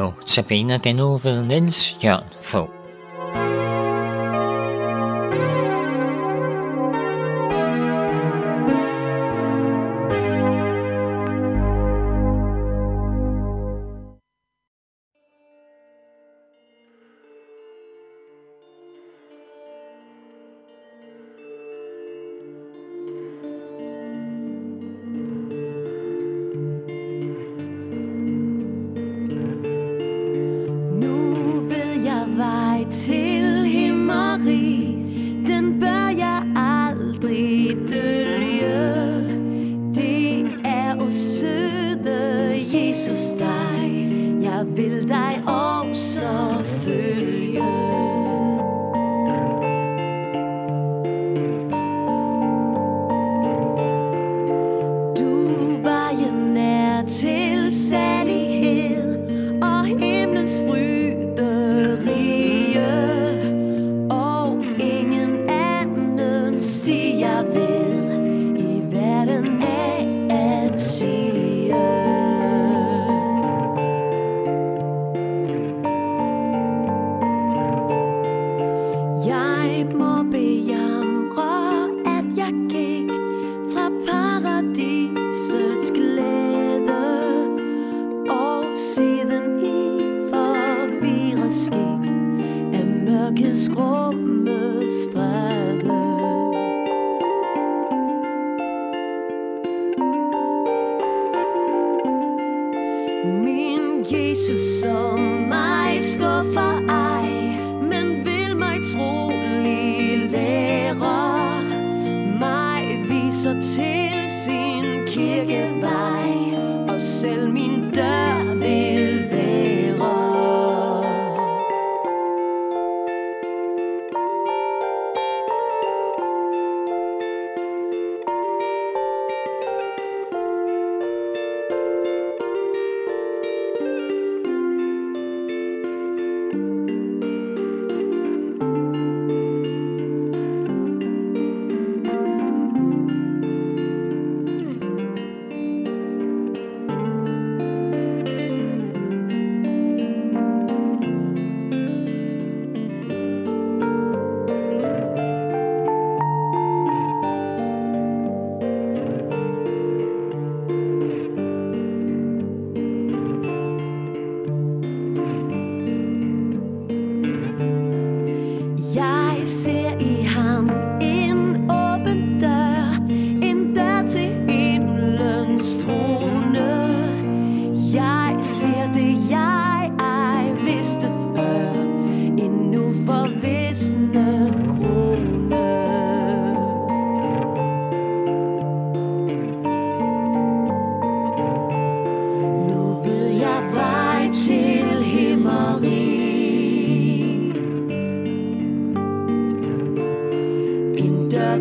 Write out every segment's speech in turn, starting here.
Notabene tabiner den nu ved Niels Jørn Fogh. through. Jesus som mig skuffer ej, men vil mig trolig lære. Mig viser til sin kirkevej, og selv min Jeg ser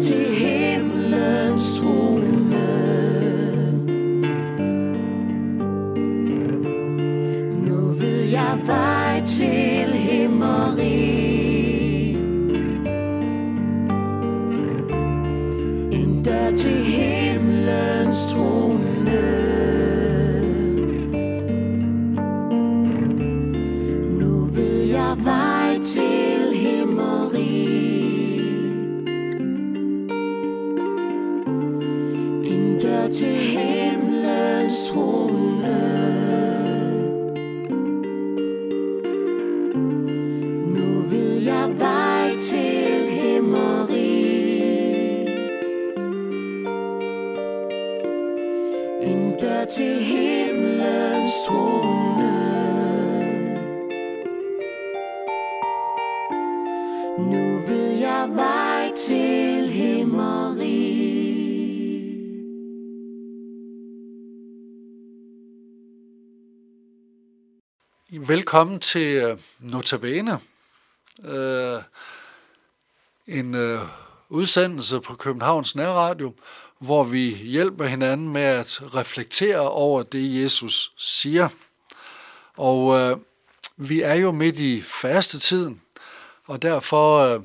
til himlens trone. Nu ved jeg vej til himmeri. En dør til himlens trone. En til himlens trone. Nu ved jeg vej til himmeri. Velkommen til øh, Notabene, øh, en øh, udsendelse på Københavns Nærradio, hvor vi hjælper hinanden med at reflektere over det, Jesus siger. Og øh, vi er jo midt i fastetiden, og derfor øh,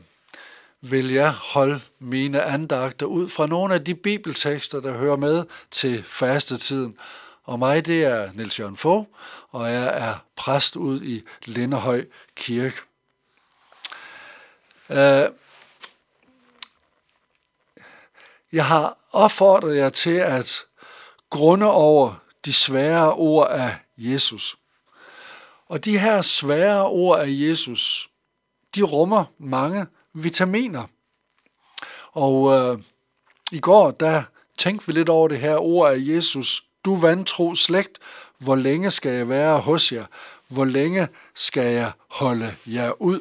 vil jeg holde mine andagter ud fra nogle af de bibeltekster, der hører med til fastetiden. Og mig, det er Niels Jørgen Fogh, og jeg er præst ud i Lindehøj Kirke. Øh, jeg har opfordret jer til at grunde over de svære ord af Jesus. Og de her svære ord af Jesus, de rummer mange vitaminer. Og øh, i går, der tænkte vi lidt over det her ord af Jesus. Du vantro slægt, hvor længe skal jeg være hos jer? Hvor længe skal jeg holde jer ud?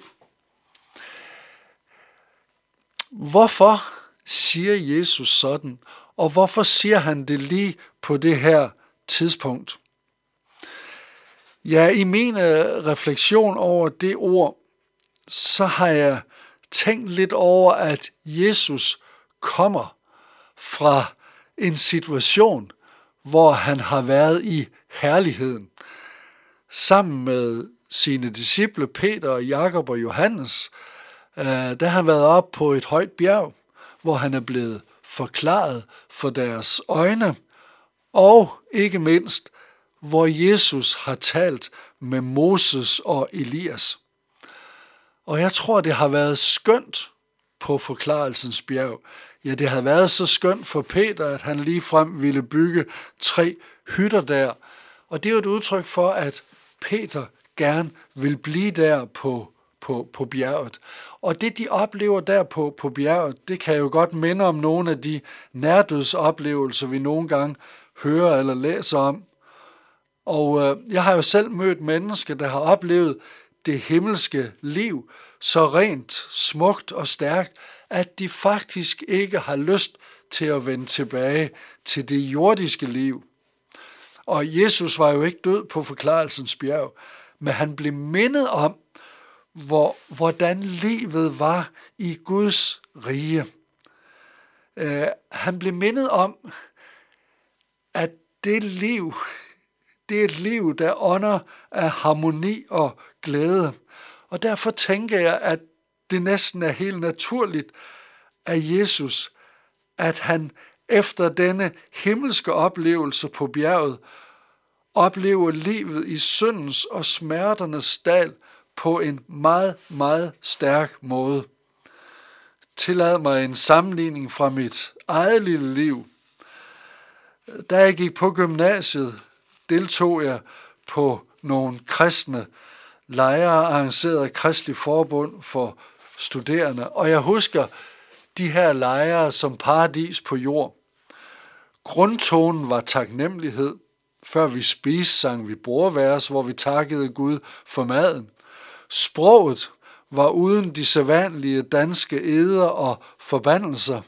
Hvorfor siger Jesus sådan, og hvorfor siger han det lige på det her tidspunkt? Ja, i min øh, refleksion over det ord, så har jeg tænkt lidt over, at Jesus kommer fra en situation, hvor han har været i herligheden. Sammen med sine disciple Peter, Jakob og Johannes, øh, der har han været op på et højt bjerg, hvor han er blevet forklaret for deres øjne, og ikke mindst, hvor Jesus har talt med Moses og Elias. Og jeg tror, det har været skønt på forklarelsens bjerg. Ja, det havde været så skønt for Peter, at han lige frem ville bygge tre hytter der. Og det er jo et udtryk for, at Peter gerne vil blive der på, på, på bjerget. Og det, de oplever der på, på bjerget, det kan jo godt minde om nogle af de nærdødsoplevelser, vi nogle gange hører eller læser om. Og øh, jeg har jo selv mødt mennesker, der har oplevet det himmelske liv så rent, smukt og stærkt, at de faktisk ikke har lyst til at vende tilbage til det jordiske liv. Og Jesus var jo ikke død på forklarelsens bjerg, men han blev mindet om, hvor, hvordan livet var i Guds rige. Uh, han blev mindet om, at det liv, det er et liv, der ånder af harmoni og glæde. Og derfor tænker jeg, at det næsten er helt naturligt af Jesus, at han efter denne himmelske oplevelse på bjerget, oplever livet i syndens og smerternes dal på en meget, meget stærk måde. Tillad mig en sammenligning fra mit eget lille liv. Da jeg gik på gymnasiet, deltog jeg på nogle kristne lejre arrangeret af Kristelig Forbund for studerende. Og jeg husker de her lejre som paradis på jord. Grundtonen var taknemmelighed. Før vi spiste, sang vi bordværs, hvor vi takkede Gud for maden. Sproget var uden de sædvanlige danske eder og forbandelser.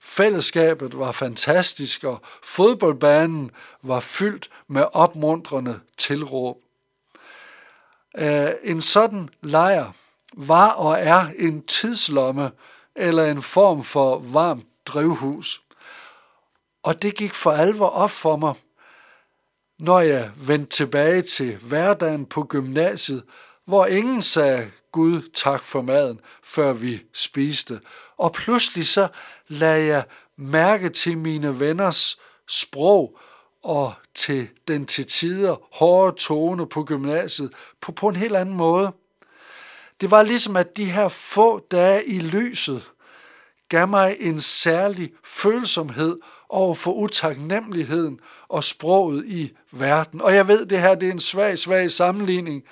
Fællesskabet var fantastisk, og fodboldbanen var fyldt med opmuntrende tilråb. Øh, en sådan lejr var og er en tidslomme eller en form for varmt drivhus. Og det gik for alvor op for mig, når jeg vendte tilbage til hverdagen på gymnasiet, hvor ingen sagde Gud tak for maden, før vi spiste. Og pludselig så lagde jeg mærke til mine venners sprog og til den til tider hårde tone på gymnasiet på, på en helt anden måde. Det var ligesom, at de her få dage i lyset gav mig en særlig følsomhed over for utaknemmeligheden og sproget i verden. Og jeg ved, det her det er en svag, svag sammenligning,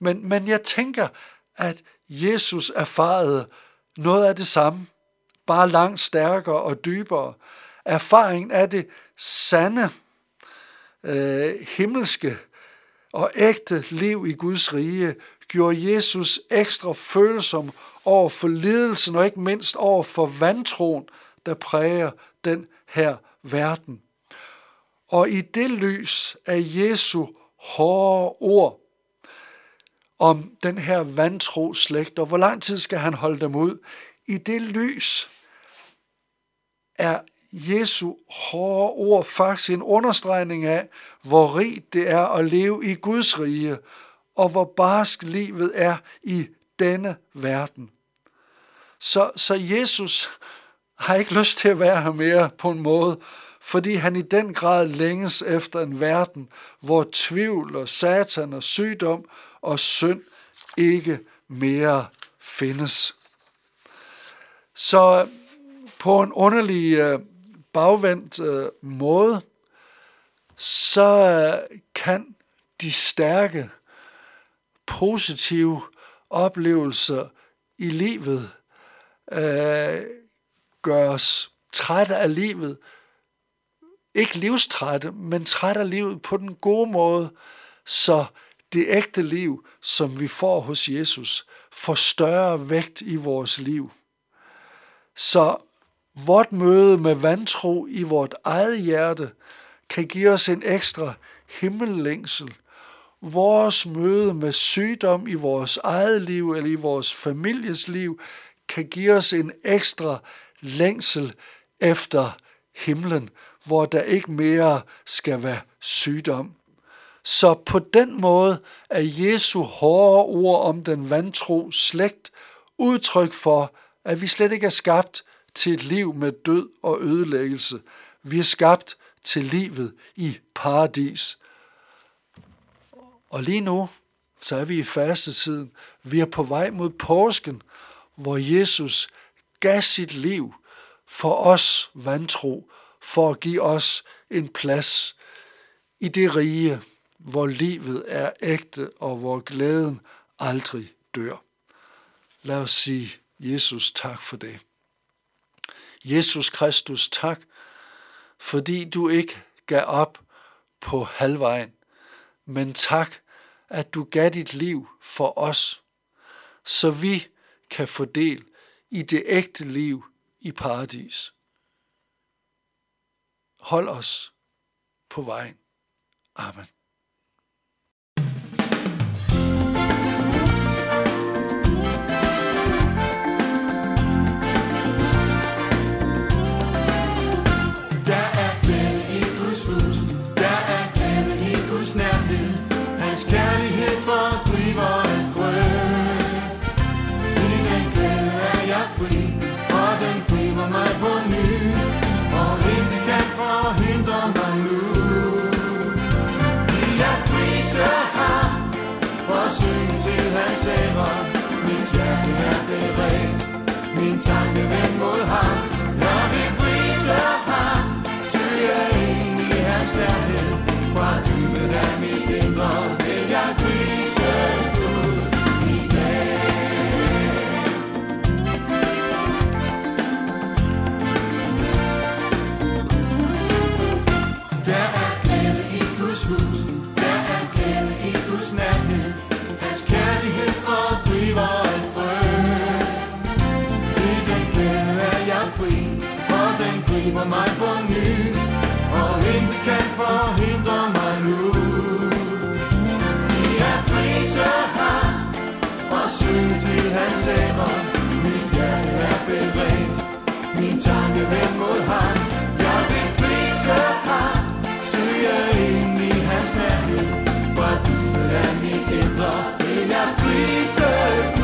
men, men jeg tænker, at Jesus erfarede noget af det samme, bare langt stærkere og dybere. Erfaringen af det sande, øh, himmelske og ægte liv i Guds rige gjorde Jesus ekstra følsom over for lidelsen og ikke mindst over for vantroen, der præger den her verden. Og i det lys af Jesu hårde ord om den her vantro slægt, og hvor lang tid skal han holde dem ud, i det lys er Jesu hårde ord faktisk en understregning af, hvor rigt det er at leve i Guds rige, og hvor barsk livet er i denne verden. Så, så Jesus har ikke lyst til at være her mere på en måde, fordi han i den grad længes efter en verden, hvor tvivl og satan og sygdom og synd ikke mere findes. Så øh, på en underlig øh, bagvendt øh, måde, så kan de stærke, positive oplevelser i livet øh, gøre os trætte af livet. Ikke livstrætte, men trætte af livet på den gode måde, så det ægte liv, som vi får hos Jesus, får større vægt i vores liv. Så vort møde med vantro i vort eget hjerte kan give os en ekstra himmellængsel. Vores møde med sygdom i vores eget liv eller i vores families liv kan give os en ekstra længsel efter himlen, hvor der ikke mere skal være sygdom. Så på den måde er Jesu hårde ord om den vantro slægt udtryk for, at vi slet ikke er skabt til et liv med død og ødelæggelse. Vi er skabt til livet i paradis. Og lige nu, så er vi i fastetiden. Vi er på vej mod påsken, hvor Jesus gav sit liv for os vantro, for at give os en plads i det rige, hvor livet er ægte og hvor glæden aldrig dør. Lad os sige Jesus tak for det. Jesus Kristus tak, fordi du ikke gav op på halvvejen, men tak, at du gav dit liv for os, så vi kan få del i det ægte liv i paradis. Hold os på vejen. Amen. Hans. Mit hjerte er beredt, min tanke vendt mod ham. Når vi prise griber mig på ny. Og intet kan forhindre mig nu. Jeg priser ham og synge til hans ære. Mit hjerte er beredt, min tanke vendt mod ham. Jeg vil prise ham, søge ind i hans nærhed. Fra dybet af mit indre vil jeg prise ham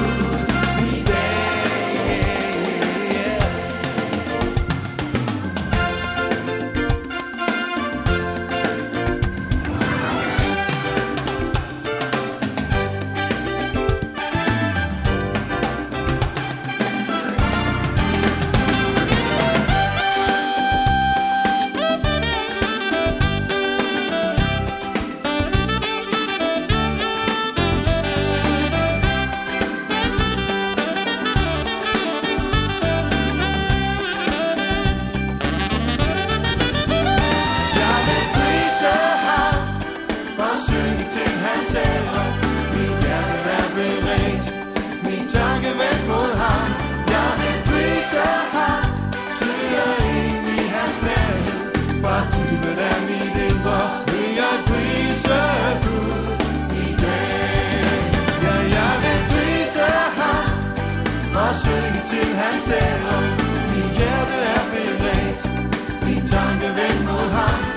og synge til hans selv. Mit hjerte er beredt, min tanke vendt mod ham.